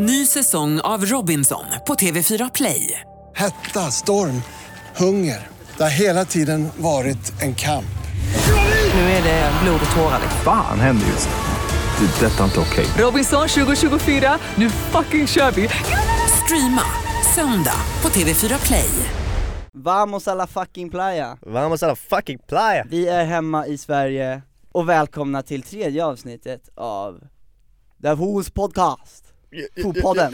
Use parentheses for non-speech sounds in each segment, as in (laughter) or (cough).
Ny säsong av Robinson på TV4 Play. Hetta, storm, hunger. Det har hela tiden varit en kamp. Nu är det blod och tårar. liksom. Fan händer just nu. Det. är Detta är inte okej. Robinson 2024, nu fucking kör vi! Streama söndag på TV4 Play. Vamos alla fucking playa! Vamos alla fucking playa! Vi är hemma i Sverige och välkomna till tredje avsnittet av The Who's Podcast, Fotpodden.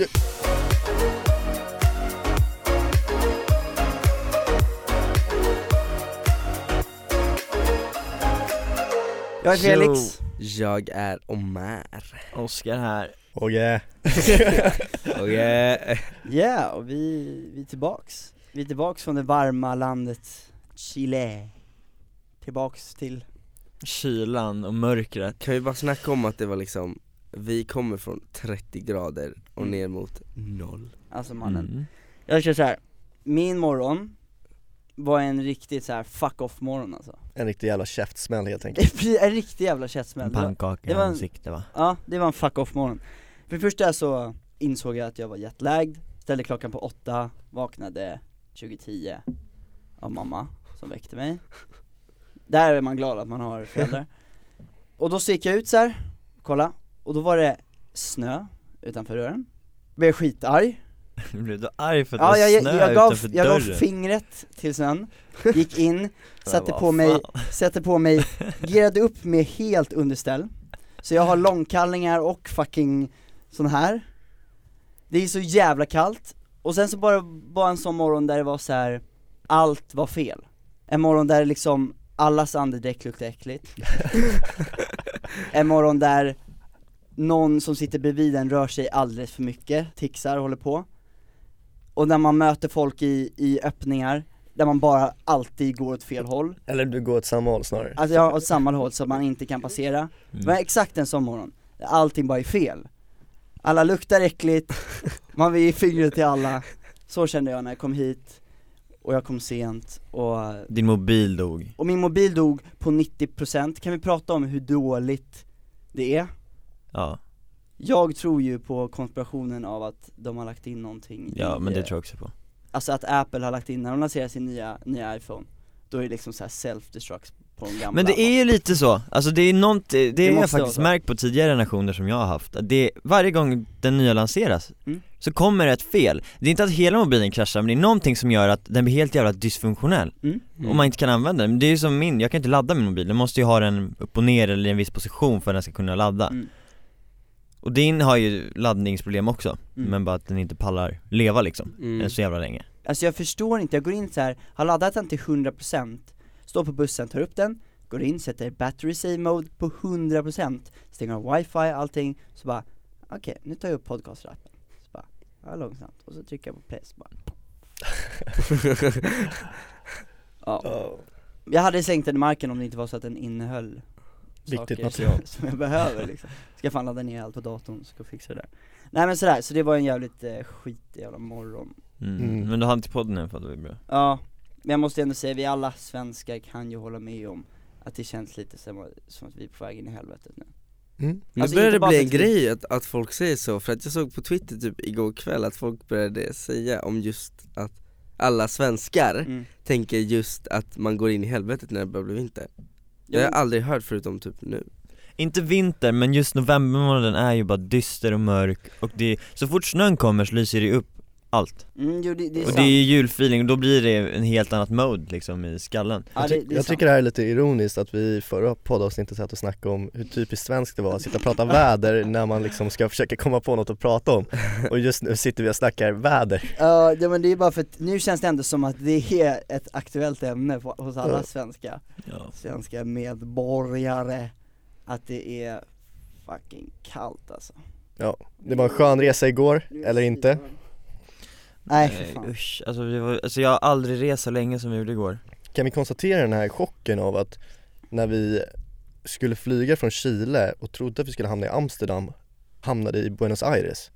Jag är Felix, Jag är Omar. Oskar här, Och yeah. (laughs) och yeah. yeah, och vi, vi är tillbaks. Vi är tillbaks från det varma landet Chile. Tillbaks till, kylan och mörkret. Kan vi bara snacka om att det var liksom Vi kommer från 30 grader och Mm. ner mot noll. Alltså mannen. Mm. Jag kör så här. min morgon var en riktigt så här fuck off morgon alltså. En riktig jävla käftsmäll helt enkelt. (laughs) En riktig jävla käftsmäll. En pannkaka det i ansiktet va? Ja, det var en fuck off morgon. För det första så insåg jag att jag var jetlagd, ställde klockan på åtta, vaknade 2010 av mamma som väckte mig. Där är man glad att man har föräldrar. (laughs) Och då så gick jag ut så här, kolla, och då var det snö utanför dörren Blev skitarg (laughs) Blev du arg för att Ja, det var jag, snö jag, gav, utanför jag gav dörren? fingret till snön, (laughs) gick in, satte på mig, fan. satte på mig, girade upp med helt underställ Så jag har långkallingar och fucking sån här Det är så jävla kallt, och sen så bara var en sån morgon där det var så här. allt var fel En morgon där liksom allas andedräkt luktade äckligt (laughs) En morgon där någon som sitter bredvid en rör sig alldeles för mycket, tixar och håller på. Och när man möter folk i, i öppningar, där man bara alltid går åt fel håll. Eller du går åt samma håll snarare. Alltså jag åt samma håll så man inte kan passera. Det var Mm. exakt en sån morgon, allting bara är fel. Alla luktar äckligt, (laughs) man vill ge fingret till alla. Så kände jag när jag kom hit, och jag kom sent, och, Din mobil dog. Och min mobil dog på 90% Kan vi prata om hur dåligt det är? Ja, Jag tror ju på konspirationen av att de har lagt in någonting ja i, men det tror jag också på. Alltså att Apple har lagt in, när de lanserar sin nya, nya iPhone Då är det liksom så self-destruct på de gamla. Men det är ju lite så, alltså det är något, det, det, har jag faktiskt märkt på tidigare generationer som jag har haft, att det, varje gång den nya lanseras, Mm. så kommer ett fel. Det är inte att hela mobilen kraschar, men det är någonting som gör att den blir helt jävla dysfunktionell. Mm. och man inte kan använda den, men det är ju som min, jag kan inte ladda min mobil, den måste ju ha den upp och ner eller i en viss position för att den ska kunna ladda. Mm. Och din har ju laddningsproblem också, Mm. men bara att den inte pallar leva liksom, Mm. så jävla länge Alltså jag förstår inte, jag går in så här, har laddat den till 100% Står på bussen, tar upp den, går in, sätter battery save mode på 100% Stänger av wifi, allting, så bara Okej, nu tar jag upp podcastrappen Så bara, ja långsamt, och så trycker jag på play, så bara Ja, (laughs) Ja. jag hade slängt den i marken om det inte var så att den innehöll Viktigt saker material. som, jag behöver liksom Ska fan ladda ner allt på datorn, ska fixa det där Nej men sådär, så det var en jävligt eh, skit jävla morgon mm. Mm. Men du hann till podden i alla fall, det var bra Ja, men jag måste ändå säga, vi alla svenskar kan ju hålla med om att det känns lite som, som att vi är på väg in i helvetet nu mm. Nu Alltså, börjar inte det bli en vi- grej att, att folk säger så, för att jag såg på twitter typ igår kväll att folk började säga om just att alla svenskar mm. tänker just att man går in i helvetet när det börjar bli vinter Har jag men, aldrig hört förutom typ nu. Inte vinter, men just novembermånaden är ju bara dyster och mörk och det, så fort snön kommer så lyser det upp allt. Mm, jo, det, det är Och sant det är julfeeling och då blir det en helt annat mode liksom i skallen. Ja, Jag, det, ty- det jag tycker det här är lite ironiskt att vi i förra poddavsnittet satt och snackade om hur typiskt svenskt det var att sitta och prata (laughs) väder när man liksom ska försöka komma på något att prata om. Och just nu sitter vi och snackar väder. Ja, ja men det är bara för att nu känns det ändå som att det är ett aktuellt ämne på, hos alla svenska, ja. svenska medborgare. Att det är fucking kallt alltså. Ja, det var en skön resa igår, eller inte? Nej för Nej, fan. usch, alltså, det var, alltså jag har aldrig rest så länge som vi gjorde igår. Kan vi konstatera den här chocken av att när vi skulle flyga från Chile och trodde att vi skulle hamna i Amsterdam hamnade i Buenos Aires?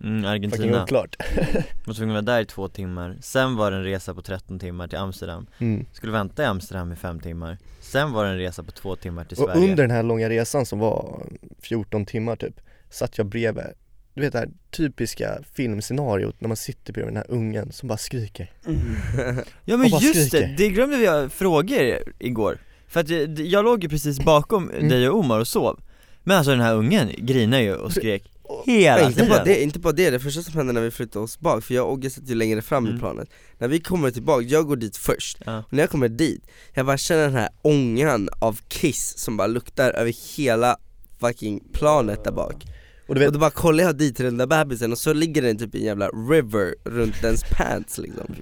Mm, Argentina, oklart. (laughs) Var tvungen att vara där i två timmar. Sen var det en resa på 13 timmar till Amsterdam. Mm. Skulle vänta i Amsterdam i fem timmar. Sen var det en resa på två timmar till Och Sverige. under den här långa resan som var 14 timmar typ Satt jag bredvid du vet det här typiska filmscenariot när man sitter bredvid den här ungen som bara skriker. (laughs) Ja men just det, skriker. det glömde vi ha frågor igår. För att jag, jag låg ju precis bakom Mm. dig och Omar och sov. Men alltså den här ungen grinar ju och skrek hela Nej, inte, tiden. bara det, inte bara det, det första som hände när vi flyttade oss bak, för jag och Ogge satt ju längre fram Mm. i planet. När vi kommer tillbaka, jag går dit först, Ja. och när jag kommer dit, jag bara känner den här ångan av kiss som bara luktar över hela fucking planet där bak Och du vet, Och då bara kollar jag dit till den där bebisen och så ligger den typ i en jävla river runt dens pants liksom.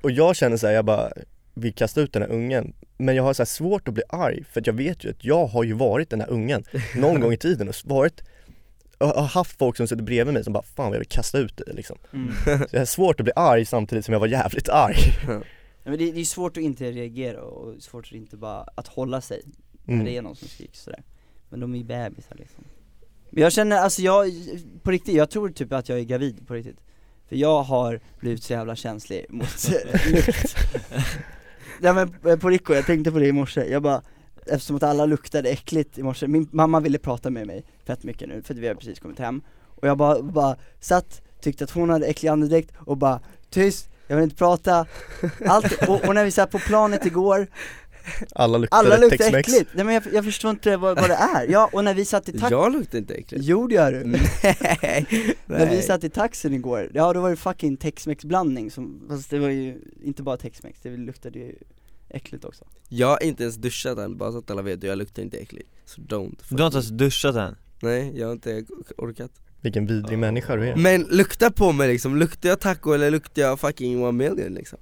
Och jag känner så här, jag bara vill kasta ut den här ungen. Men jag har så här svårt att bli arg för att jag vet ju att jag har ju varit den här ungen någon gång i tiden och varit jag har haft folk som sitter bredvid mig som bara 'Fan jag vill kasta ut dig' liksom. Mm. (laughs) Så jag har svårt att bli arg samtidigt som jag var jävligt arg. (laughs) Ja, men det, det är svårt att inte reagera och svårt att inte bara, att hålla sig när Mm. det är någon som skriker sådär. Men de är ju bebisar liksom jag känner, alltså jag, på riktigt, jag tror typ att jag är gravid på riktigt. För jag har blivit så jävla känslig mot (laughs) lukt. Nej men eh, på riktigt, jag tänkte på det i morse, jag bara Eftersom att alla luktade äckligt i morse, min mamma ville prata med mig fett mycket nu för att vi har precis kommit hem. Och jag bara, bara satt, tyckte att hon hade äcklig andedräkt och bara tyst, jag vill inte prata. Allt, och, och när vi satt på planet igår, Alla luktade alla luktar Tex-Mex. äckligt, nej men jag, jag förstår inte vad, vad det är, ja och när vi satt i taxin, Jag luktar inte äckligt. Jo det gör du. Nej, (laughs) När vi satt i taxin igår, ja då var det fucking tex-mex blandning som, fast det var ju inte bara tex-mex, det luktade ju äckligt också. Jag har inte ens duschat än, bara så att alla vet, jag luktar inte äckligt. Så don't Du har inte ens duschat än? Nej, jag har inte orkat. Vilken vidrig människa du är. Men lukta på mig liksom, luktar jag taco eller luktar jag fucking one million liksom?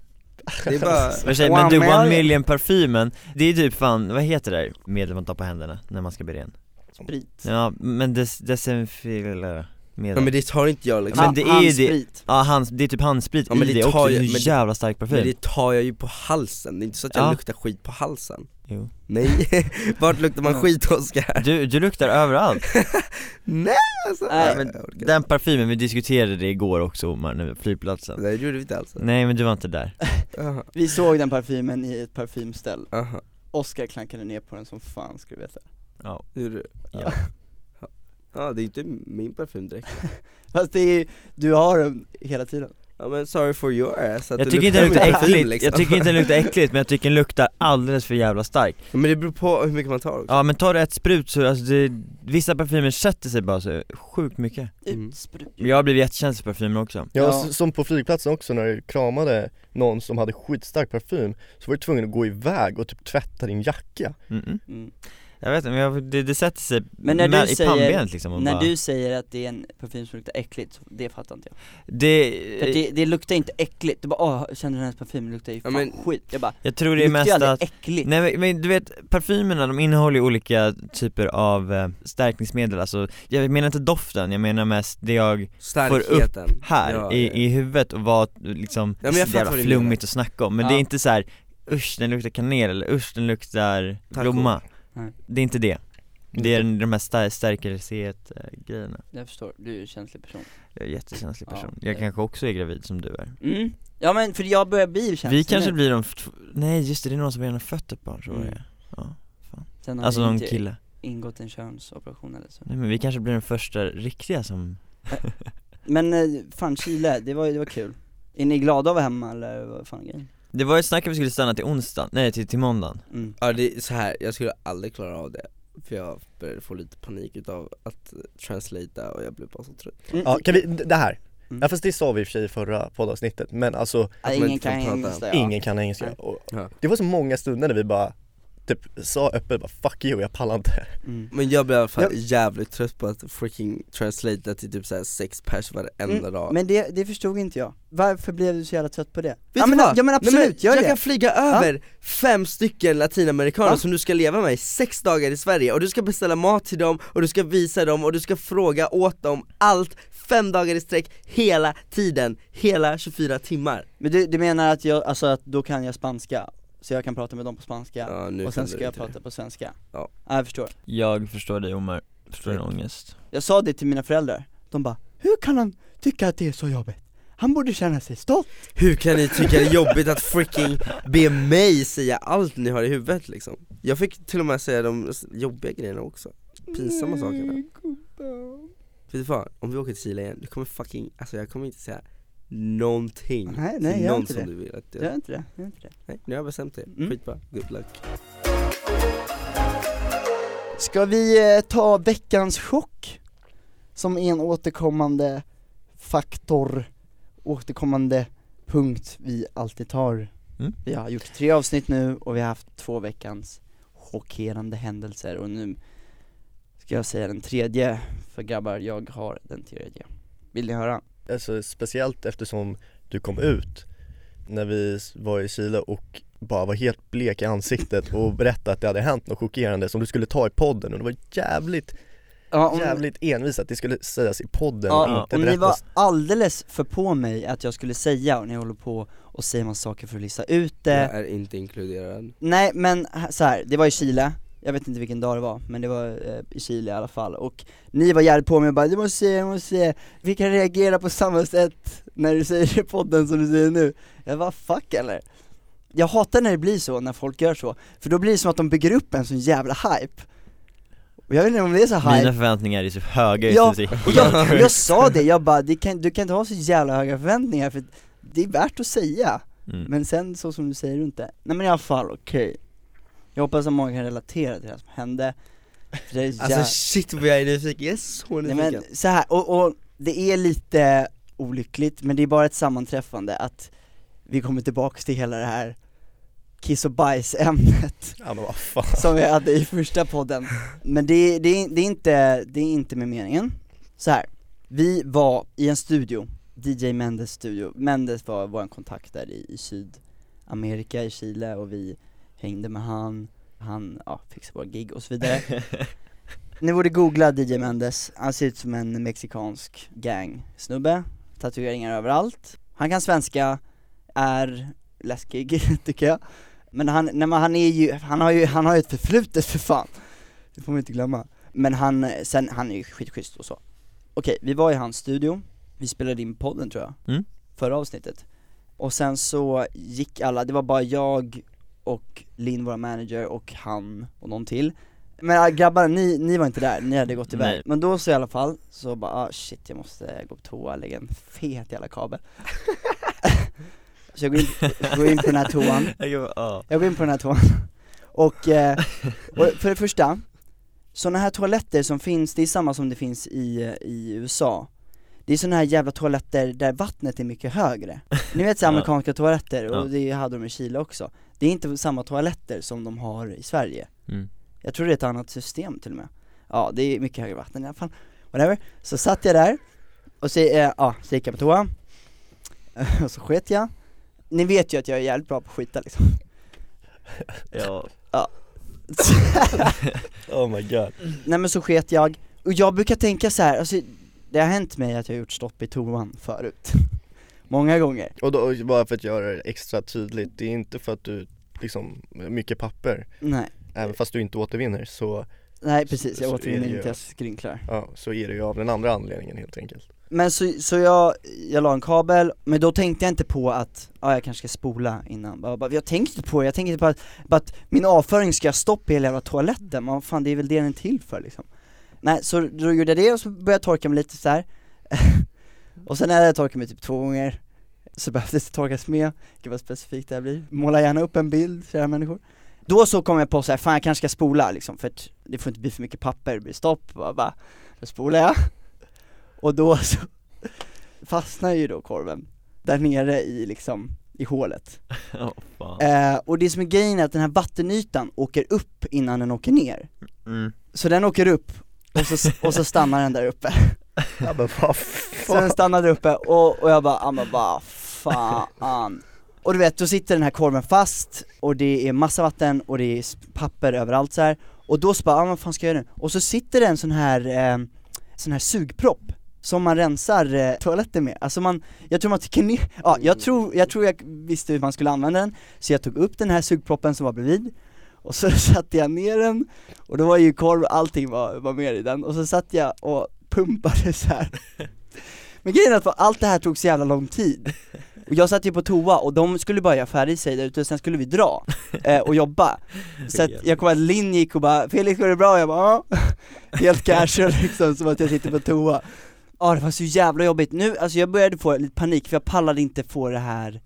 Det är bara, Men, tjej, One men du, million. one million parfymen, det är typ fan, vad heter det där medel man tar på händerna när man ska bli ren? Sprit Ja, men des, desinfilera medel ja, men det. tar inte jag liksom. Men det är ju det-. Ja, hans, det är typ handsprit Ja, men i det det tar också, ju- det är jävla stark parfym. Men det tar jag ju på halsen, det är inte så att jag Ja. luktar skit på halsen. Jo. Nej, (laughs) vart luktar man skit Oskar? Du, du luktar överallt. (laughs) Nej alltså, Nej, jag men. Den parfymen, vi diskuterade det igår också Omar, när vi var på flygplatsen. Nej det gjorde vi inte alls. Nej men du var inte där. (laughs) Vi såg den parfymen i ett parfymställ, Oskar klankade ner på den som fan ska du veta. Ja, gjorde du? Ja. Ja det är inte min parfym direkt (laughs) Fast det är, du har den hela tiden Ja men sorry for your ass att Jag du tycker inte den luktar min parfym, äckligt, liksom. jag tycker inte den luktar äckligt men jag tycker den luktar alldeles för jävla stark Men det beror på hur mycket man tar också Ja men tar du ett sprut så, alltså det, vissa parfymer sätter sig bara så sjukt mycket Mm. Jag har blivit jättekänslig för parfymer också Ja, Ja. som på flygplatsen också när du kramade någon som hade skitstark parfym Så var du tvungen att gå iväg och typ tvätta din jacka Mm-mm. mm. Jag vet inte, men jag, det, det sätter sig Men när med, du i säger, pannbenet liksom och när bara, du säger att det är en parfym som luktar äckligt, så det fattar inte jag. Det, För det, det luktar inte äckligt, du bara åh, känner du hennes parfym, det luktar ju Ja, fan men- skit. Jag bara, Jag tror det är mest att äckligt. Nej men, men du vet, parfymerna de innehåller ju olika typer av eh, stärkningsmedel, alltså jag menar inte doften, jag menar mest det jag Starkheten här Ja, i, ja. i huvudet och var liksom Ja, men jag så jävla vad flummigt att snacka om, men Ja. det är inte så här usch den luktar kanel eller usch den luktar blomma Nej. Det är inte det Det är de här stär- stärkelseet eh, grejerna Jag förstår, du är en känslig person Jag är en jättekänslig Ja, person, jag det- kanske också är gravid som du är mm. Ja men för jag börjar bli känslig Vi kanske nu. blir de, nej just det, det är någon som redan har fött ett barn tror Mm. jag ja. Sen har Alltså det någon inte kille ingått en könsoperation eller så Nej men vi kanske blir den första riktiga som Men eh, fan Chile, det var, det var kul Är ni glada att vara hemma eller vad fan är grejen? Det var ett snack att vi skulle stanna till onsdag, nej till, till måndagen Mm. Ja det är så här. jag skulle aldrig klara av det För jag började få lite panik utav att eh, translata och jag blev bara så trött Mm. Ja, kan vi, det här Mm. Ja fast det sa vi i och för sig i förra poddavsnittet, men alltså Ja, ingen kan prata. engelska ja. ingen kan engelska Ja. Det var så många stunder när vi bara typ sa öppet bara 'fuck you, jag pallar inte' mm. Men jag blev i alla fall Ja. jävligt trött på att freaking translata till typ såhär sex pers varenda Mm, dag Men det, det förstod inte jag, varför blev du så jävla trött på det? Vet ja, men, ja men Nej, absolut, men gör jag det! kan flyga över fem stycken latinamerikaner Ja. som du ska leva med i sex dagar i Sverige och du ska beställa mat till dem och du ska visa dem och du ska fråga åt dem allt fem dagar i sträck hela tiden, hela 24 timmar Men du, du menar att jag, alltså att då kan jag spanska, så jag kan prata med dem på spanska, Ja, nu och sen ska jag inte det. prata på svenska? Ja. ja jag förstår Jag förstår dig Omar, förstår din ångest Jag sa det till mina föräldrar, de bara 'Hur kan han tycka att det är så jobbigt? Han borde känna sig stolt' Hur kan ni tycka det är jobbigt att freaking be mig säga allt ni har i huvudet liksom? Jag fick till och med säga de jobbiga grejerna också, pinsamma sakerna du vad? Om vi åker till Chile igen, du kommer fucking, alltså jag kommer inte säga någonting Nej, nej, till någon inte som det. du vill att Gör inte det, gör inte det Nej, nu har jag bestämt det, Mm. skitbra, good luck Ska vi eh, ta veckans chock? Som en återkommande faktor, återkommande punkt vi alltid tar Mm. Vi har gjort tre avsnitt nu och vi har haft två veckans chockerande händelser och nu ska jag säga den tredje, för grabbar jag har den tredje Vill ni höra? Alltså speciellt eftersom du kom ut när vi var i Chile och bara var helt blek i ansiktet och berättade att det hade hänt något chockerande som du skulle ta i podden och det var jävligt, Ja, om- jävligt envis att det skulle sägas i podden Ja, och inte och ni var berättas alldeles för på mig att jag skulle säga och ni håller på och säger massa saker för att lista ut det. Jag är inte inkluderad. Nej men så här, det var i Chile, jag vet inte vilken dag det var, men det var eh, i Chile i alla fall. Och ni var jävligt på mig och bara 'du måste säga, du måste säga, vi kan reagera på samma sätt när du säger det i podden som du säger nu' Jag bara 'fuck eller?' Jag hatar när det blir så, när folk gör så, för då blir det som att de bygger upp en sån jävla hype. Och jag vet inte om det är så hype. Mina förväntningar är så höga Ja, just nu, jag, jag sa det, jag bara, det kan, du kan inte ha så jävla höga förväntningar för det är värt att säga. Mm. men sen så som du säger du inte, nej men i alla fall okej Jag hoppas att många kan relatera till det som hände. Det är Alltså shit vad jag är nyfiken, jag är så nej nyfiken. men så här och, och det är lite olyckligt men det är bara ett sammanträffande att vi kommer tillbaks till hela det här kiss och bajs-ämnet (laughs) Ja men vad fan. som vi hade i första podden. Men det, det, är- det, är inte, det är inte med meningen. Så här. vi var i en studio, DJ Mendes studio, Mendes var vår kontakt där i, i Sydamerika, i Chile och vi hängde med han, han ja, fixade våra gig och så vidare. (laughs) Ni borde googla DJ Mendes, han ser ut som en mexikansk gang snubbe. Tatueringar överallt. Han kan svenska, är läskig (laughs) tycker jag. Men han, nej men han är ju, han har ju, han har ju ett förflutet för fan. Det får man inte glömma. Men han, sen, han är ju skitschysst och så. Okej, vi var i hans studio, vi spelade in podden tror jag, Mm. förra avsnittet. Och sen så gick alla, det var bara jag och Linn, vår manager, och han och någon till. Men äh, grabbar, ni, ni var inte där, ni hade gått iväg. Nej. Men då så i alla fall, så bara ah, shit jag måste gå på toa lägga en fet jävla kabel. (laughs) Så jag går in, går in på den här toan. (laughs) Jag går in på den här toan. Och, eh, och för det första, sådana här toaletter som finns, det är samma som det finns i, eh, i USA Det är sådana här jävla toaletter där vattnet är mycket högre. Ni vet så Ja. amerikanska toaletter, och Ja. det hade de i Chile också. Det är inte samma toaletter som de har i Sverige. Mm. Jag tror det är ett annat system till och med. Ja, det är mycket högre vatten i alla fall. Whatever, så satt jag där och så, eh, ja, så gick jag på toa. (laughs) Och så sket jag. Ni vet ju att jag är jävligt bra på att skita liksom. Ja, (laughs) (laughs) Oh my god. Nej men så sket jag, och jag brukar tänka så här, alltså det har hänt mig att jag har gjort stopp i toan förut. (laughs) Många gånger. Och då, bara för att göra det extra tydligt, det är inte för att du liksom, mycket papper. Nej, Även fast du inte återvinner så, nej precis, jag återvinner inte, jag skrynklar. Ja, så är det ju av den andra anledningen helt enkelt. Men så, så jag, jag la en kabel, men då tänkte jag inte på att, ja jag kanske ska spola innan, bara, bara, jag tänkte inte på det, jag tänkte på att, bara att min avföring ska stoppa i hela jävla toaletten, men fan det är väl det den är till för liksom Nej, så då gjorde jag det och så började jag torka mig lite så här. (laughs) Och sen när jag torkat mig typ två gånger, så behövde det torkas med, gud vad specifikt det här blir, måla gärna upp en bild, kära människor. Då så kom jag på så här, fan jag kanske ska spola liksom, för att det får inte bli för mycket papper, det blir stopp, bara, bara, då spolar jag. (laughs) Och då så (laughs) fastnar ju då korven där nere i liksom, i hålet. fan. Eh, och det som är grejen är att den här vattenytan åker upp innan den åker ner. mm. Så den åker upp, och så, och så stannar den där uppe. Ja men vad Så den stannade uppe, och, och jag bara, ja men bara fan. Och du vet, då sitter den här korven fast, och det är massa vatten, och det är papper överallt så här. Och då så bara, ja vad fan ska jag göra nu? Och så sitter det en sån här, eh, sån här sugpropp som man rensar eh, toaletten med, alltså man, jag tror man ner, ja jag tror, jag tror jag visste hur man skulle använda den, så jag tog upp den här sugproppen som var bredvid, och så (laughs) satte jag ner den, och då var ju korv, allting var, var med i den, och så satt jag och pumpade så här. (laughs) Men grejen är att allt det här tog så jävla lång tid. Och jag satt ju på toa och de skulle bara göra färdigt sig där ute, och sen skulle vi dra (laughs) eh, och jobba. Så att jag kommer att Linn gick och bara 'Felix går det bra?' Jag bara ja. Helt casual liksom, som att jag sitter på toa. Ja det var så jävla jobbigt, nu, alltså jag började få lite panik för jag pallade inte få det här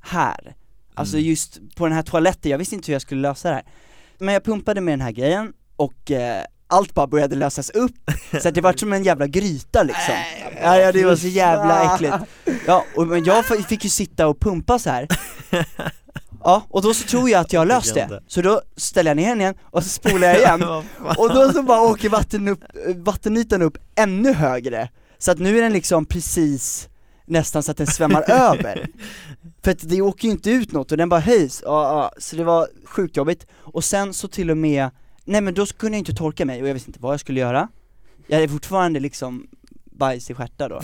här Alltså Mm. just på den här toaletten, jag visste inte hur jag skulle lösa det här. Men jag pumpade med den här grejen och eh, allt bara började lösas upp, så att det var som en jävla gryta liksom. (laughs) Ja, ja det var så jävla äckligt. Ja, och, men jag fick ju sitta och pumpa så här. (laughs) Ja, och då så tror jag att jag har löst det, så då ställer jag ner den igen och så spolar jag igen. (laughs) Och då så bara åker vatten upp, vattenytan upp ännu högre. Så att nu är den liksom precis nästan så att den svämmar (laughs) över. För att det åker ju inte ut något och den bara höjs, ja, ja, så det var sjukt jobbigt. Och sen så till och med, nej men då kunde jag inte torka mig och jag visste inte vad jag skulle göra. Jag är fortfarande liksom bajs i stjärtar då.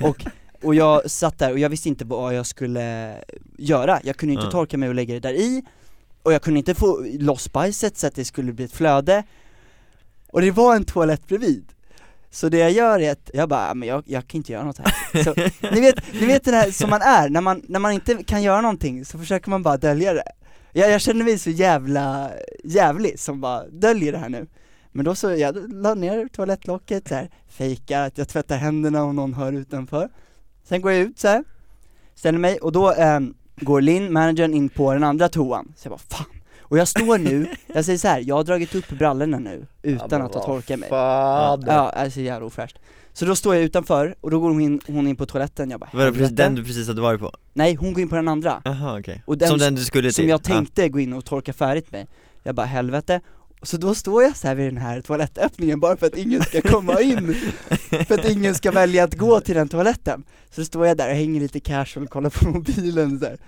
(laughs) Och, och jag satt där och jag visste inte vad jag skulle göra, jag kunde inte Ja. torka mig och lägga det där i. Och jag kunde inte få loss bajset så att det skulle bli ett flöde. Och det var en toalett bredvid Så det jag gör är att, jag bara, "Ja, men jag, jag kan inte göra något här. Så, (laughs) ni, vet, ni vet den här som man är, när man, när man inte kan göra någonting så försöker man bara dölja det. Jag, jag känner mig så jävla jävlig som bara döljer det här nu. Men då så, jag la ner toalettlocket så här, fejkar att jag tvättar händerna om någon hör utanför. Sen går jag ut så här, ställer mig och då ehm, går Linn, managern, in på den andra toan. Så jag bara fan Och jag står nu, jag säger så här, jag har dragit upp brallorna nu utan att ha torkat mig. Fan. Ja, alltså jävla ofräscht. Så då står jag utanför och då går hon in, hon in på toaletten, jag bara Var det den du precis hade varit på? Nej, hon går in på den andra. Jaha okej, Och den som den du skulle som till? jag tänkte gå in och torka färdigt med. Jag bara helvete. Så då står jag så här vid den här toalettöppningen bara för att ingen ska komma in. (laughs) För att ingen ska välja att gå till den toaletten. Så då står jag där och hänger lite casual och kollar på mobilen så här.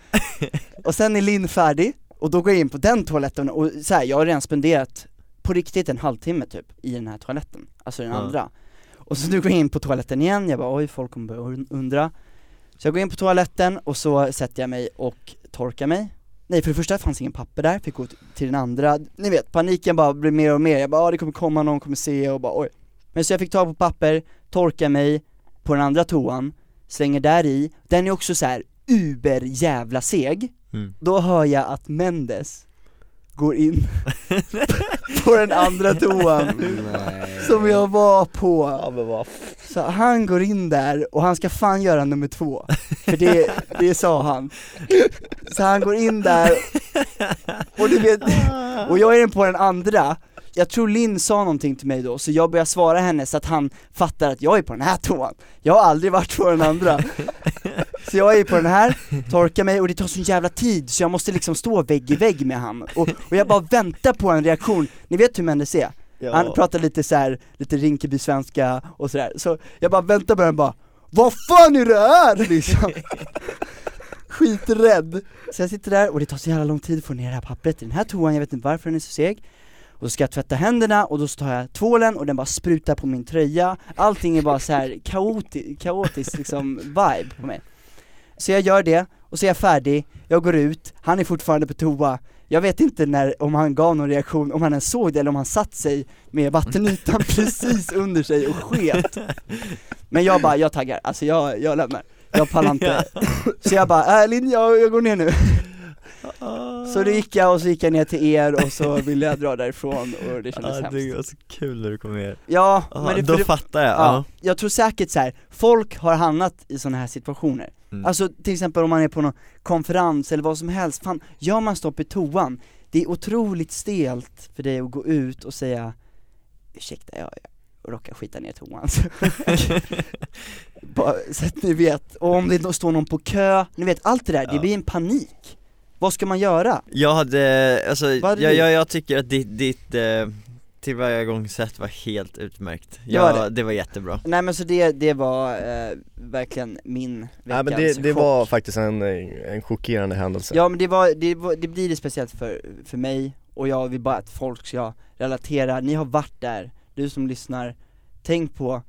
Och sen är Linn färdig, och då går jag in på den toaletten och så här, jag har redan spenderat på riktigt en halvtimme typ i den här toaletten, alltså den Ja. andra. Och så nu går jag in på toaletten igen, jag bara oj folk kommer börja und- undra. Så jag går in på toaletten och så sätter jag mig och torkar mig. Nej för det första fanns ingen papper där, fick gå till den andra, ni vet paniken bara blir mer och mer, jag bara ah, det kommer komma någon kommer se. Och bara oj. Men så jag fick tag på papper, torkar mig på den andra toan, slänger där i, den är också så här uber jävla seg Mm. Då hör jag att Mendes går in (laughs) på den andra toan (laughs) som jag var på. Ja men vad Så han går in där och han ska fan göra nummer två, för det, det sa han. Så han går in där, och du vet, och jag är den på den andra. Jag tror Linn sa någonting till mig då, så jag börjar svara henne så att han fattar att jag är på den här toan. Jag har aldrig varit på den andra Så jag är på den här, torkar mig och det tar sån jävla tid så jag måste liksom stå vägg i vägg med han. Och, och jag bara väntar på en reaktion, ni vet hur Mendes är? Han pratar lite så här, lite Rinkeby-svenska och sådär, så jag bara väntar på den bara Vad fan är det här? Liksom? (laughs) Skiträdd! Så jag sitter där och det tar så jävla lång tid att få ner det här pappret i den här toan, jag vet inte varför den är så seg. Och så ska jag tvätta händerna och då tar jag tvålen och den bara sprutar på min tröja. Allting är bara så här kaoti- kaotiskt liksom vibe på mig Så jag gör det, och så är jag färdig, jag går ut, han är fortfarande på toa. Jag vet inte när, om han gav någon reaktion, om han ens såg det eller om han satt sig med vattenytan (laughs) precis under sig och sket. Men jag bara, jag taggar, alltså jag, jag lämnar, jag pallar inte. (laughs) Så jag bara, äh Linn, jag, jag går ner nu. (laughs) Så då gick jag och så gick jag ner till er och så ville jag dra därifrån och det kändes det hemskt. var så kul när du kom ner. Ja, Ja, men det, då det, fattar jag, ja, ja. jag tror säkert så här. folk har hamnat i sådana här situationer Mm. Alltså till exempel om man är på någon konferens eller vad som helst, fan, gör man stopp i toan, det är otroligt stelt för dig att gå ut och säga Ursäkta, jag, jag råkar skita ner toan (laughs) Bara, Så att ni vet, och om det då står någon på kö, ni vet allt det där, det Ja. blir en panik Vad ska man göra? Jag hade, alltså, jag, jag, jag tycker att ditt, ditt eh, tillvägagångssätt var helt utmärkt var ja, det. det var jättebra Nej men så det, det var eh, verkligen min Nej veckans men det, det chock. var faktiskt en, en chockerande händelse Ja men det var, det, var, det blir det speciellt för, för mig, och jag vill bara att folk ska relatera, ni har varit där, du som lyssnar, tänk på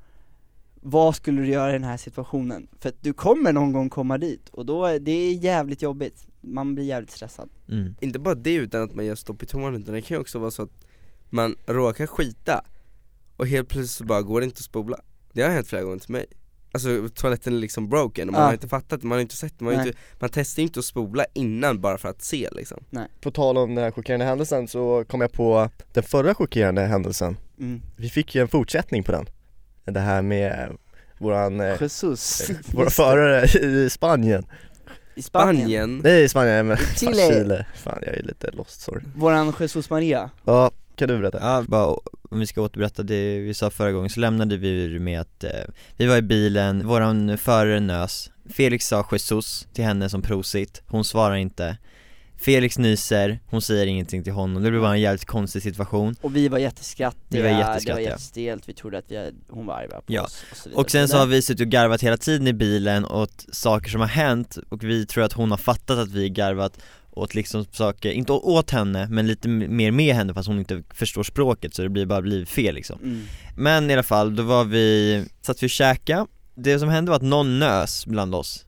vad skulle du göra i den här situationen? För att du kommer någon gång komma dit, och då, är det är jävligt jobbigt, man blir jävligt stressad mm. Inte bara det utan att man gör stopp i toan utan det kan ju också vara så att man råkar skita och helt plötsligt så bara går det inte att spola. Det har hänt flera gånger till mig. Alltså toaletten är liksom broken och man Ja. har inte fattat, man har inte sett, man, har Nej. inte, man testar inte att spola innan bara för att se liksom. På tal om den här chockerande händelsen så kom jag på den förra chockerande händelsen. Mm. Vi fick ju en fortsättning på den. Det här med våran, eh, Jesus. (laughs) våra förare i Spanien. I Spanien, Spanien, Nej i Spanien, men fan, Chile. Chile, fan jag är lite lost sorry. Våran Jesus Maria. Ja, kan du berätta? Ja, bara om vi ska återberätta det vi sa förra gången så lämnade vi med att eh, vi var i bilen, våran förare nös Felix sa Jesus till henne som prosit, hon svarar inte Felix nyser, hon säger ingenting till honom, det blev bara en jävligt konstig situation Och vi var jätteskrattiga, Vi var det var jätteskrattiga. jättestelt, vi trodde att vi, hon var arg på Ja. oss och så vidare Och sen så har vi suttit och garvat hela tiden i bilen åt saker som har hänt och vi tror att hon har fattat att vi garvat åt liksom saker, inte åt henne men lite mer med henne fast hon inte förstår språket så det blir bara blivit fel liksom. Mm. Men i alla fall, då var vi, satt vi och käka Det som hände var att någon nös bland oss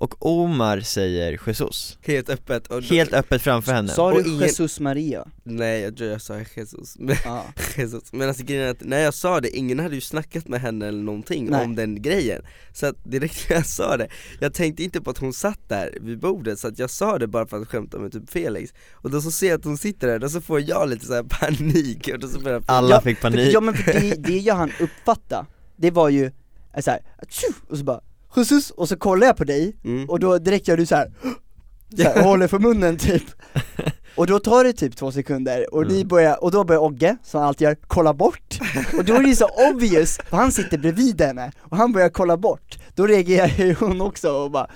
Och Omar säger Jesus. Helt öppet och då, Helt öppet framför henne. Sa Och du ingen- Jesus Maria? Nej jag tror jag sa Jesus, men, Ja, (laughs) Jesus. men alltså grejen är att när jag sa det, ingen hade ju snackat med henne eller någonting Nej. om den grejen. Så att direkt när jag sa det, jag tänkte inte på att hon satt där vid bordet så att jag sa det bara för att skämta med typ Felix. Och då så ser jag att hon sitter där, och så får jag lite så här panik. Och då så börjar jag Alla Ja, fick för, panik. ja men för det, det jag han uppfatta, det var ju så här, och så bara Jesus, och så kollar jag på dig, mm. och då direkt gör du så här, (gasps) så här (laughs) håller för munnen typ. (laughs) Och då tar det typ två sekunder, och ni Mm. börjar, och då börjar Ogge, som han alltid gör, kolla bort. (laughs) Och då är det så obvious, för han sitter bredvid henne, och han börjar kolla bort. Då reagerar ju hon också och bara,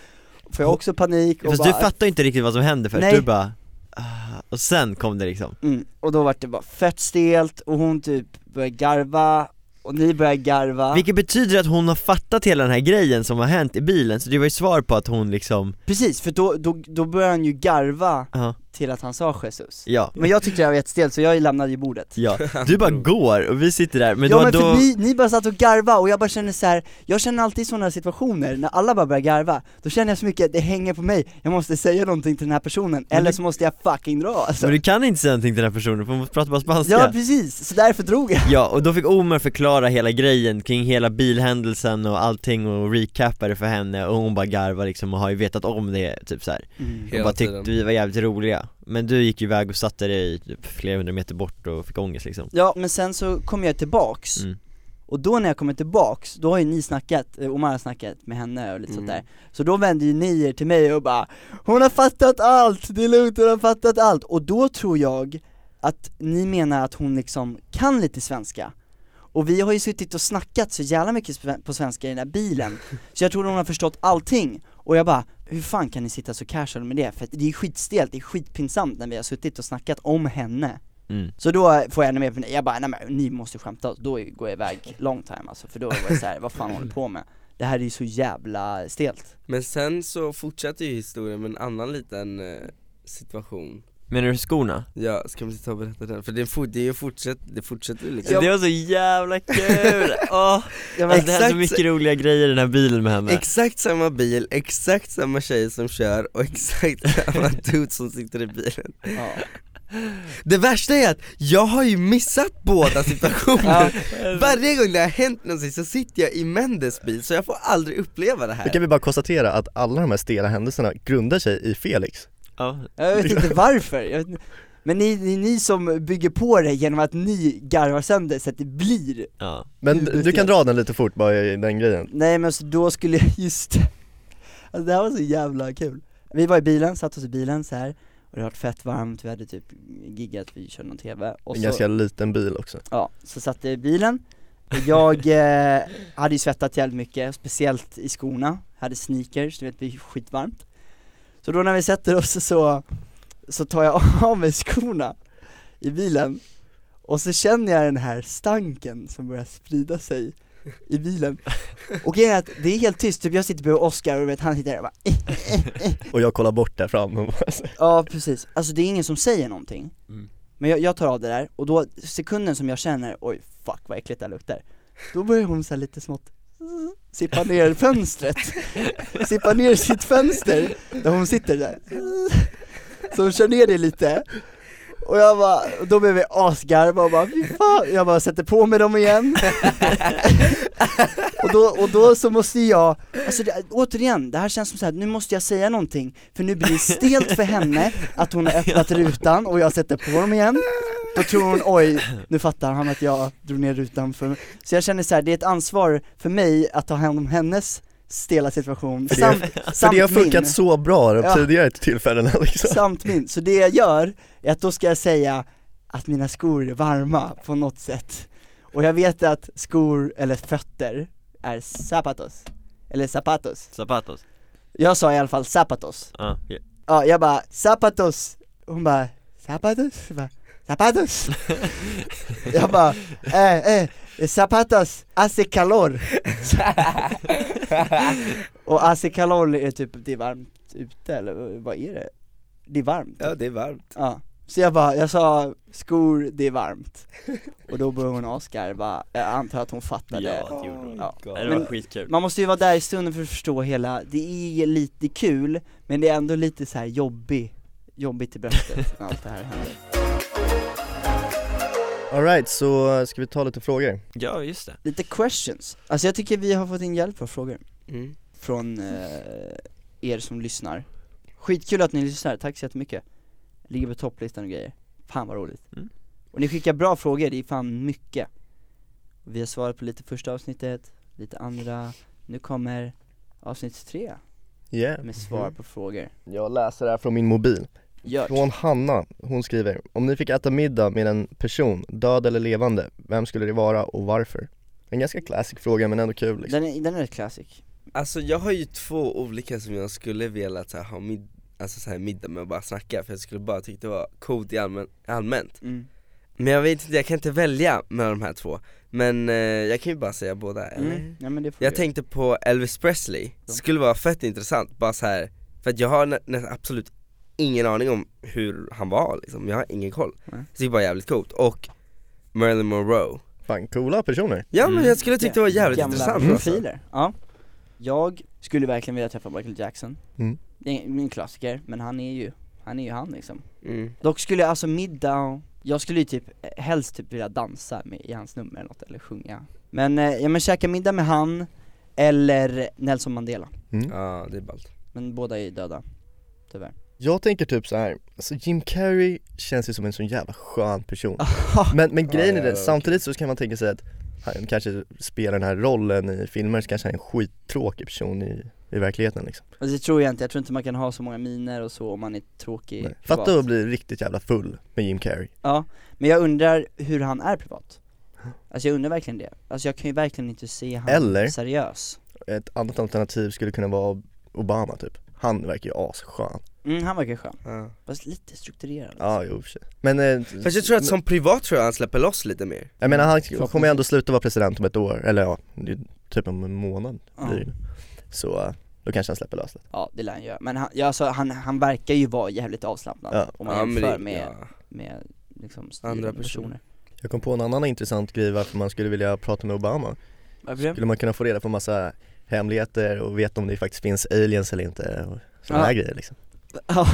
får jag också panik och Fast bara, du fattar ju inte riktigt vad som hände först, Nej. du bara ah, Och sen kom det liksom. Mm, Och då var det bara fett stelt, och hon typ började garva, och ni började garva. Vilket betyder att hon har fattat hela den här grejen som har hänt i bilen, så det var ju svar på att hon liksom, Precis, för då, då, då började han ju garva. Ja, till att han sa Jesus. Ja, Men jag tyckte det var jättestelt så jag lämnade ju bordet. Ja, (laughs) du bara går och vi sitter där, men ja men då för ni, ni bara satt och garva och jag bara känner så här. jag känner alltid i sådana situationer, när alla bara börjar garva, då känner jag så mycket, det hänger på mig, jag måste säga någonting till den här personen, eller så måste jag fucking dra alltså. Men du kan inte säga någonting till den här personen, för hon pratar bara spanska. Ja precis, så därför drog jag. Ja, och då fick Omar förklara hela grejen kring hela bilhändelsen och allting och recappa det för henne och hon bara garvar liksom och har ju vetat om det typ så här. och Hela bara tyckte tiden. vi var jävligt roliga Men du gick ju iväg och satte dig typ flera hundra meter bort och fick ångest liksom. Ja men sen så kom jag tillbaks, mm. och då när jag kommer tillbaks, då har ju ni snackat, eh, Omar har snackat med henne och lite sånt Mm. där. Så då vände ju ni er till mig och bara 'Hon har fattat allt, det är lugnt, hon har fattat allt' Och då tror jag att ni menar att hon liksom kan lite svenska. Och vi har ju suttit och snackat så jävla mycket på svenska i den här bilen. (laughs) Så jag tror hon har förstått allting. Och jag bara, hur fan kan ni sitta så casual med det? För det är skitstelt, det är skitpinsamt när vi har suttit och snackat om henne Mm. så då får jag ännu mer för jag bara, nej men ni måste skämta, då går jag iväg (laughs) long time alltså, för då var jag såhär, vad fan håller ni på med? Det här är ju så jävla stelt Men sen så fortsätter ju historien med en annan liten eh, situation Menar du skorna? Ja, ska vi ta och berätta den? För det, fort, det, fortsätt, det fortsätter ju liksom Det var så jävla kul! (laughs) Åh, alltså, det här är så mycket roliga grejer i den här bilen med henne Exakt samma bil, exakt samma tjej som kör och exakt (laughs) samma dude som sitter i bilen ja. Det värsta är att jag har ju missat båda (laughs) situationerna Ja. Varje gång det har hänt någonting så sitter jag i Mendes bil så jag får aldrig uppleva det Då här kan vi bara konstatera att alla de här stela händelserna grundar sig i Felix Ja, Jag vet inte varför, jag vet, inte- men ni, är ni som bygger på det genom att ni garvar sönder så att det blir ja. Men du kan jag? dra den lite fort bara i den grejen. Nej men så då skulle jag, just det. (laughs) Alltså det här var så jävla kul. Vi var i bilen, satt oss i bilen så här. Och det var fett varmt, vi hade typ giggat, vi körde någon tv och En så, ganska liten bil också. Ja, så satt jag i bilen. Och jag (laughs) eh, hade ju svettat jävligt mycket, speciellt i skorna, hade sneakers, du vet det är skitvarmt Så då när vi sätter oss så, så tar jag (laughs) av mig skorna i bilen och så känner jag den här stanken som börjar sprida sig i bilen. Och grejen är att det är helt tyst, typ jag sitter bredvid Oscar och vet han sitter där och bara Och jag kollar bort där fram och bara, Ja precis, alltså det är ingen som säger någonting. Mm. Men jag, jag tar av det där, och då sekunden som jag känner, oj fuck vad äckligt det här luktar. Då börjar hon så lite smått sippa ner fönstret. Sippa ner sitt fönster, där hon sitter där. Så hon kör ner det lite. Och jag bara, och då blev jag asgarva och bara fy fan, jag bara sätter på mig dem igen. Och, då, och då så måste jag, alltså det, återigen, det här känns som så här, nu måste jag säga någonting. För nu blir det stelt för henne att hon har öppnat rutan och jag sätter på dem igen då tror hon oj, nu fattar han att jag drog ner rutan för mig. Så jag känner så här, det är ett ansvar för mig att ta hand om hennes stela situation, För det- samt, För samt det har min. funkat så bra de Ja. tidigare tillfällena liksom samt min. Så det jag gör, är att då ska jag säga att mina skor är varma på något sätt. Och jag vet att skor, eller fötter, är zapatos. Eller zapatos. Zapatos Jag sa i alla fall zapatos. Ja, ja. Ja, jag bara zapatos. Hon bara zapatos? Jag bara, zapatos? (laughs) jag bara, eh, eh, zapatos, hace calor. (laughs) Och hace calor är typ, det är varmt ute eller vad är det? Det är varmt. Ja det är varmt Ja, så jag bara, jag sa skor, det är varmt Och då började hon asgarva, jag antar att hon fattade Ja, det gjorde hon. Ja. Det var skitkul Man måste ju vara där i stunden för att förstå hela, det är lite kul, men det är ändå lite så här jobbig, jobbigt i bröstet när allt det här händer Alright, så ska vi ta lite frågor? Ja, just det. Lite questions, alltså jag tycker vi har fått in hjälp på frågor. Mm. från eh, er som lyssnar. Skitkul att ni lyssnar, tack så jättemycket. Ligger på topplistan och grejer, fan vad roligt. Mm. Och ni skickar bra frågor, det är fan mycket. Vi har svarat på lite första avsnittet, lite andra, nu kommer avsnitt tre Yeah. med svar på frågor. Jag läser det här från min mobil Gör Från Hanna, hon skriver Om ni fick äta middag med en person, död eller levande, vem skulle det vara och varför? En ganska classic fråga men ändå kul liksom. Den är, den är classic Alltså jag har ju två olika som jag skulle vilja så här, ha mid- alltså, så här, middag med och bara snacka för jag skulle bara tycka det var coolt i allmän- allmänt mm. Men jag vet inte, jag kan inte välja mellan de här två Men eh, jag kan ju bara säga båda eller? Mm. Ja men det får Jag du. tänkte på Elvis Presley, det skulle vara fett intressant, bara så här för att jag har absolut ingen aning om hur han var liksom, jag har ingen koll. Nej. Så det är bara jävligt coolt, och Marilyn Monroe. Fan coola personer. Ja men Mm. jag skulle tycka det var jävligt Gamla intressant alltså. profiler, ja. Jag skulle verkligen vilja träffa Michael Jackson. Mm. Det är min klassiker, men han är ju, han är ju han liksom. Mm. Dock skulle jag alltså middag, jag skulle ju typ helst typ vilja dansa med, i hans nummer eller något, eller sjunga. Men, eh, ja men käka middag med han, eller Nelson Mandela. Mm. Ja det är ballt. Men båda är döda, tyvärr Jag tänker typ så här. alltså Jim Carrey känns ju som en sån jävla skön person. (laughs) Men, men grejen Ja, är det, samtidigt så kan man tänka sig att han kanske spelar den här rollen i filmer så kanske han är en skittråkig person i, i verkligheten liksom. Alltså det tror jag inte, jag tror inte man kan ha så många miner och så om man är tråkig Nej. Fatta att bli riktigt jävla full med Jim Carrey. Ja, men jag undrar hur han är privat. Alltså jag undrar verkligen det, alltså jag kan ju verkligen inte se han Eller- seriös. Ett annat alternativ skulle kunna vara Obama typ Han verkar ju asskön Mm, han verkar skön, ja. fast lite strukturerad Ja, jo för sig Men, eh, Fast jag tror att som privat tror jag han släpper loss lite mer jag menar han kommer ju ändå sluta vara president om ett år, eller ja, typ om en månad Ja. blir det. Så, eh, då kanske han släpper lös lite Ja det lär han göra, men han, ja, alltså, han, han verkar ju vara jävligt avslappnad Ja. om man Ja, jämför det- med, ja. med liksom Andra personer. Jag kom på en annan intressant grej varför man skulle vilja prata med Obama Varför? Skulle man kunna få reda på massa hemligheter och veta om det faktiskt finns aliens eller inte och sådana Ja. här grejer liksom. Ja,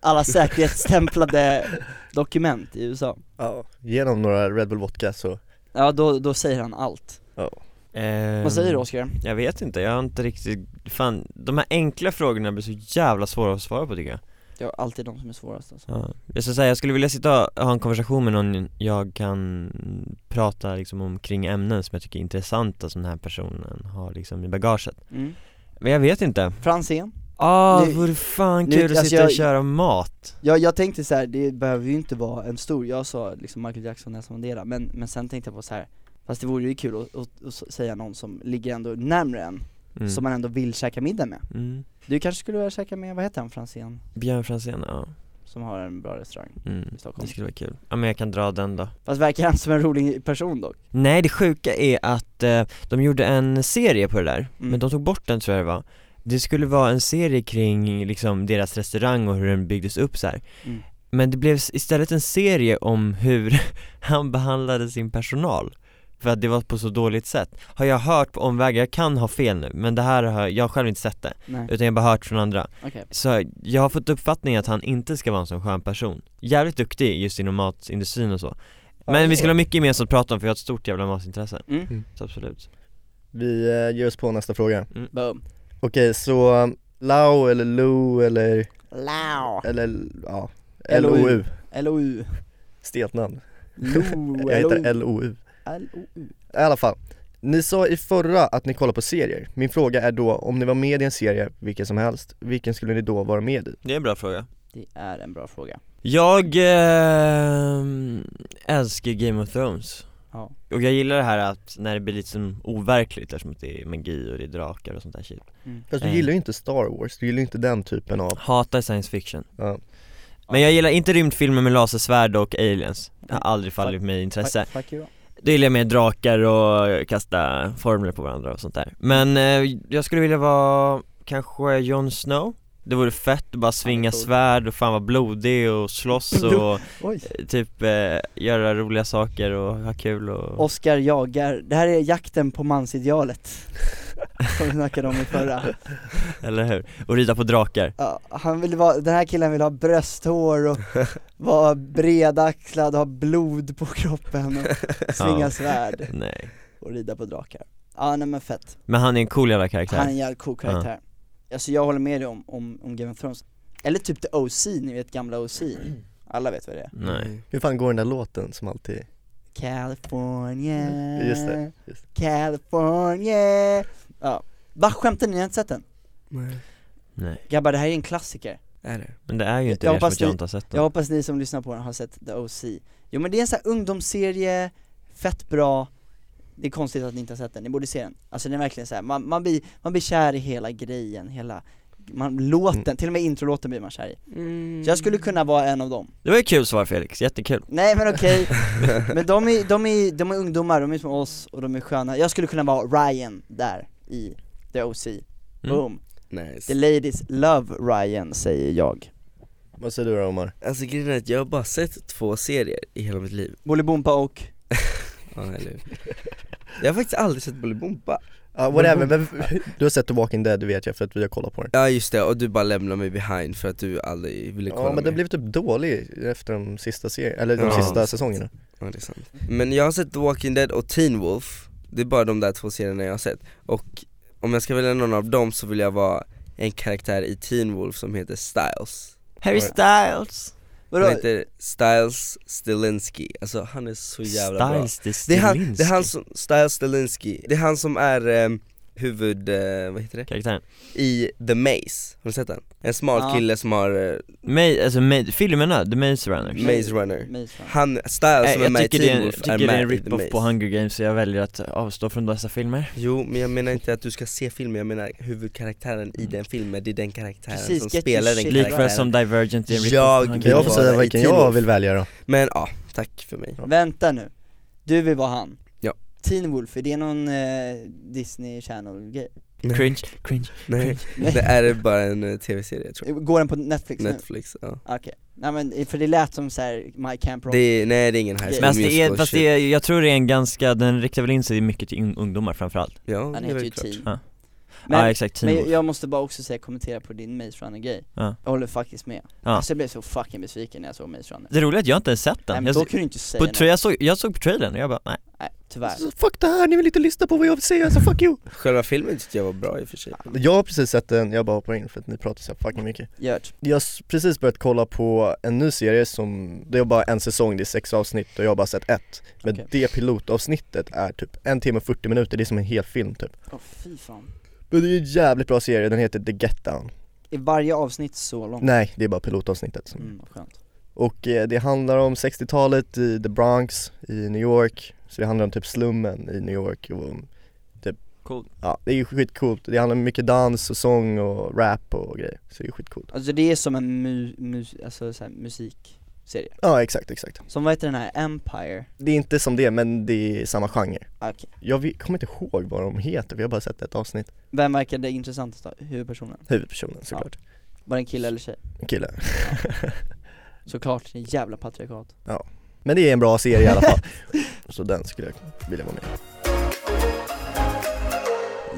alla säkerhetsstämplade (laughs) dokument i USA. Ja Genom några Red Bull Vodka så, Ja då, då säger han allt. Ehm, Vad säger du Oskar? Jag vet inte, jag har inte riktigt, fan, de här enkla frågorna blir så jävla svåra att svara på tycker jag Det är alltid de som är svårast alltså. Ja, jag ska säga, jag skulle vilja sitta och ha en konversation med någon jag kan prata liksom om kring ämnen som jag tycker är intressanta som den här personen har liksom i bagaget mm. Men jag vet inte Franzén? Ah, Nu- vore fan nu- kul att alltså sitta och jag- köra mat Ja, jag tänkte så här, det behöver ju inte vara en stor, jag sa liksom Michael Jackson, Nelson Mandela, men, men sen tänkte jag på så här. Fast det vore ju kul att, att, att säga någon som ligger ändå närmre en, mm. som man ändå vill käka middag med mm. Du kanske skulle vilja käka med, vad heter han, Franzén? Björn Franzén, ja, Som har en bra restaurang mm. i Stockholm det skulle vara kul Ja men jag kan dra den då Fast verkar han som en rolig person dock? Nej det sjuka är att eh, de gjorde en serie på det där, Mm. men de tog bort den tror jag det var Det skulle vara en serie kring liksom deras restaurang och hur den byggdes upp så här. Mm. Men det blev istället en serie om hur (laughs) han behandlade sin personal För att det var på så dåligt sätt. Har jag hört på omvägar, jag kan ha fel nu, men det här har jag har själv inte sett det Nej, Utan jag har bara hört från andra. Okej. Så jag har fått uppfattningen att han inte ska vara en sån skön person. Jävligt duktig just inom matindustrin och så. Men vi skulle ha mycket gemensamt att prata om för jag har ett stort jävla matintresse. Mm. Så absolut. Vi eh, ger oss på nästa fråga. Boom. Okej så, Lau eller Lo eller, Lao. Eller ja, LOU. LOU, LOU stelt namn. Lo, (laughs) Jag heter LOU L-O-U I alla fall, ni sa i förra att ni kollar på serier. Min fråga är då, om ni var med i en serie, vilken som helst, vilken skulle ni då vara med i? Det är en bra fråga Det är en bra fråga Jag eh, älskar Game of Thrones Ja. Och jag gillar det här att när det blir lite som overkligt eftersom att det är magi och det är drakar och sånt där shit Fast du Eh. gillar ju inte Star Wars, du gillar ju inte den typen av, Hatar science fiction ja. Men jag gillar inte rymdfilmer med lasersvärd och aliens Det har aldrig fallit mig i intresse Fuck, fuck you då. Gillar jag mer drakar och kasta formler på varandra och sånt där. Men eh, jag skulle vilja vara kanske Jon Snow. Det vore fett att bara svinga svärd och fan vara blodig och slåss (laughs) och eh, typ eh, göra roliga saker och ha kul och Oscar jagar, det här är jakten på mansidealet (laughs) Som vi snackade om i förra. Eller hur? Och rida på drakar. Ja, Han vill vara, den här killen vill ha brösthår och (laughs) vara bredaxlad, ha blod på kroppen och (laughs) svinga Ja. svärd Nej. och rida på drakar. Ja nej men fett, Men han är en cool jävla karaktär. Han är en jävligt cool karaktär. Alltså jag håller med dig om, om, om Game of Thrones. Eller typ The OC, ni vet gamla OC (clears throat) Alla vet vad det är. Nej. Hur fan går den där låten som alltid, California. Just det, just. California Ja, va skämtar ni, ni har inte sett den? Nej, Nej. Grabbar det här är en klassiker. Är det? Men det är ju inte Jag det som hoppas att jag inte har sett den. Jag hoppas ni som lyssnar på den har sett The OC Jo men det är en sån här ungdomsserie, fett bra. Det är konstigt att ni inte har sett den, ni borde se den. Alltså den är verkligen så här, man, man, blir, man blir kär i hela grejen, hela man, låten, Mm. till och med introlåten blir man kär i. Så jag skulle kunna vara en av dem. Det var ju kul svar Felix, jättekul. Nej men okej, (laughs) men de är, de, är, de är ungdomar, de är som oss och de är sköna. Jag skulle kunna vara Ryan där i The OC, Mm. boom. Nice. The ladies love Ryan säger jag. Vad säger du då Omar? Alltså grejen är att jag har bara sett två serier i hela mitt liv. Bolibompa och? (laughs) Ja eller? Jag har faktiskt aldrig sett Bolibompa. Ja whatever, men (laughs) du har sett The Walking Dead, det vet jag för att vi har kollat på den. Ja just det, och du bara lämnar mig behind för att du aldrig ville kolla Ja men den blev typ dålig efter de sista serien, eller de Ja. sista säsongerna. Ja det är sant. Men jag har sett The Walking Dead och Teen Wolf Det är bara de där två serierna jag har sett. Och om jag ska välja någon av dem så vill jag vara en karaktär i Teen Wolf som heter Styles. Harry Styles? Vadå? Han heter Styles Stilinski, alltså han är så jävla bra. Styles Det är han, det är han som, Styles Stilinski, det är han som är eh, huvud, eh, vad heter det? Karaktären I The Maze, har du sett den? En smal Ja. kille som har eh, Ma- alltså ma- filmerna, The Maze Runner Maze Runner Maze Runner. Han, Styles Nej, som är jag med i tycker det är Teen en, Wolf tycker är det är en med i The rip-off på Maze Hunger Games så jag väljer att avstå från dessa filmer Jo, men jag menar inte att du ska se filmen, jag menar huvudkaraktären i den filmen, det är den karaktären Precis, som get spelar your den shit karaktären Likväl som Divergent är en rip-off Jag på Hunger vill Jag Games får vara säga i vilken Teen jag Wolf. vill välja då Men ja, tack för mig Vänta nu, du vill vara han? Teen Wolf, är det någon eh, Disney Channel grej? Cringe, cringe Nej, Nej. (laughs) det är bara en eh, tv-serie jag tror Går den på Netflix nu? Netflix, ja Okej, nej men för det lät som så här My Camp Rock det är, Nej det är ingen high Men school Men alltså det är, musical fast shit. det är, jag tror det är en ganska, den riktar väl in sig mycket till un- ungdomar framförallt Ja, Han det är heter väl ju klart Teen Ja. Men, Ja exakt, Teen men Wolf. jag måste bara också säga, kommentera på din Maze Runner grej Ja. Jag håller faktiskt med Ja. Alltså jag blev så fucking besviken när jag såg Maze Runner Det roliga är att jag inte ens sett Nej den men jag, då kan du inte säga på, något. tra- jag, såg, jag såg på trailern och jag bara nej Nej, tyvärr. Så Fuck det här, ni vill inte lyssna på vad jag vill säga så fuck you! Själva filmen tyckte jag var bra i och för sig. Jag har precis sett den, jag bara hoppar in för att ni pratar så fucking mycket. Gört Jag har precis börjat kolla på en ny serie som, det är bara en säsong, det är sex avsnitt och jag har bara sett ett. Men Okej. det pilotavsnittet är typ en timme och 40 minuter, det är som en hel film typ. Åh fy fan. Men det är en jävligt bra serie, den heter The Get Down. Är varje avsnitt så långt? Nej, det är bara pilotavsnittet som Mm, skönt Och eh, det handlar om 60-talet i The Bronx i New York Så det handlar om typ slummen i New York och typ Cool. Ja, det är ju skitcoolt. Det handlar om mycket dans och sång och rap och grejer Så det är skitcoolt Alltså det är som en mu, mus, alltså så här, musikserie Ja exakt, exakt Som vad heter den här, Empire? Det är inte som det men det är samma genre Ah, Okej, Jag kommer inte ihåg vad de heter, vi har bara sett ett avsnitt vem verkade intressantast då? Huvudpersonen? Huvudpersonen såklart, Var det en kille eller tjej? en kille (laughs) Såklart, det är en jävla patriarkat. Men det är en bra serie i alla fall. (laughs) Så den skulle jag vilja vara med.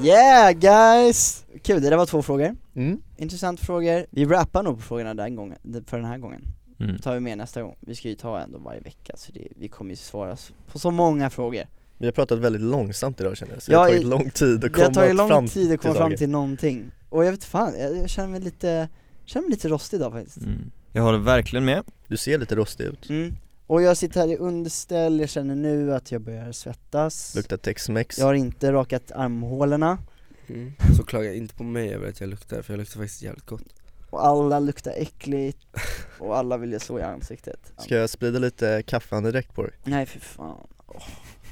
Yeah guys! Kul, det där var två frågor. Mm. Intressanta frågor, vi rappar nog på frågorna den gången, för den här gången. Mm. tar vi med nästa gång, vi ska ju ta ändå varje vecka så det, vi kommer ju svara på så många frågor. Vi har pratat väldigt långsamt idag känner jag, så Ja, det har i- tagit lång tid att Det har komma tagit lång fram tid att komma till fram till någonting, och jag vet fan, jag, jag känner mig lite, känner mig lite rostig idag faktiskt. Mm. Jag håller verkligen med. Du ser lite rostig ut. Mm. Och jag sitter här i underställ, jag känner nu att jag börjar svettas. Luktar tex-mex. Jag har inte rakat armhålorna. Mm. Så klaga inte på mig över att jag luktar, för jag luktar faktiskt jävligt gott. Och alla luktar äckligt. (laughs) Och alla vill jag slå i ansiktet. Ska jag sprida lite kaffeandedräkt på dig? Nej för fan. Åh.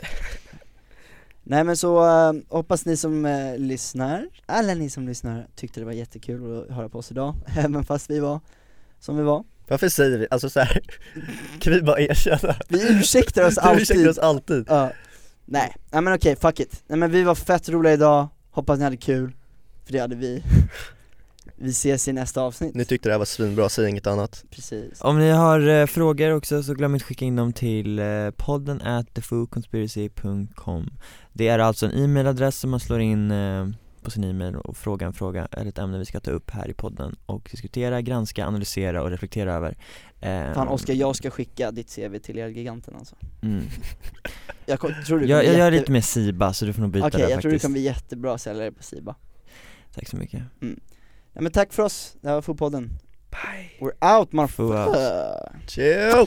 (laughs) Nej men så, eh, hoppas ni som eh, lyssnar, alla ni som lyssnar tyckte det var jättekul att höra på oss idag, (laughs) även fast vi var som vi var. Varför säger vi, alltså så här, (laughs) kan vi bara erkänna? Vi ursäktar oss (laughs) Du alltid ursäktar oss alltid. Ja, nej, nej men okej, fuck it. Nej men vi var fett roliga idag, hoppas ni hade kul, för det hade vi. Vi ses i nästa avsnitt. Ni tyckte det här var svinbra, säg inget annat. Precis. Om ni har eh, frågor också så glöm inte skicka in dem till eh, podden at thefoodconspiracy.com Det är alltså en e-mailadress som man slår in eh, på sin e-mail och frågar en fråga eller ett ämne vi ska ta upp här i podden och diskutera, granska, analysera och reflektera över. Fan Oskar, jag ska skicka ditt CV till Elgiganten alltså. Mm. (laughs) Jag kom, tror du Jag, jag gör jätte- lite mer Siba så du får nog byta Okej, där jag tror du faktiskt. kan bli jättebra säljare på Siba. Tack så mycket. Ja men tack för oss, det här var Fotpodden. Bye. We're out. motherfucker Chill!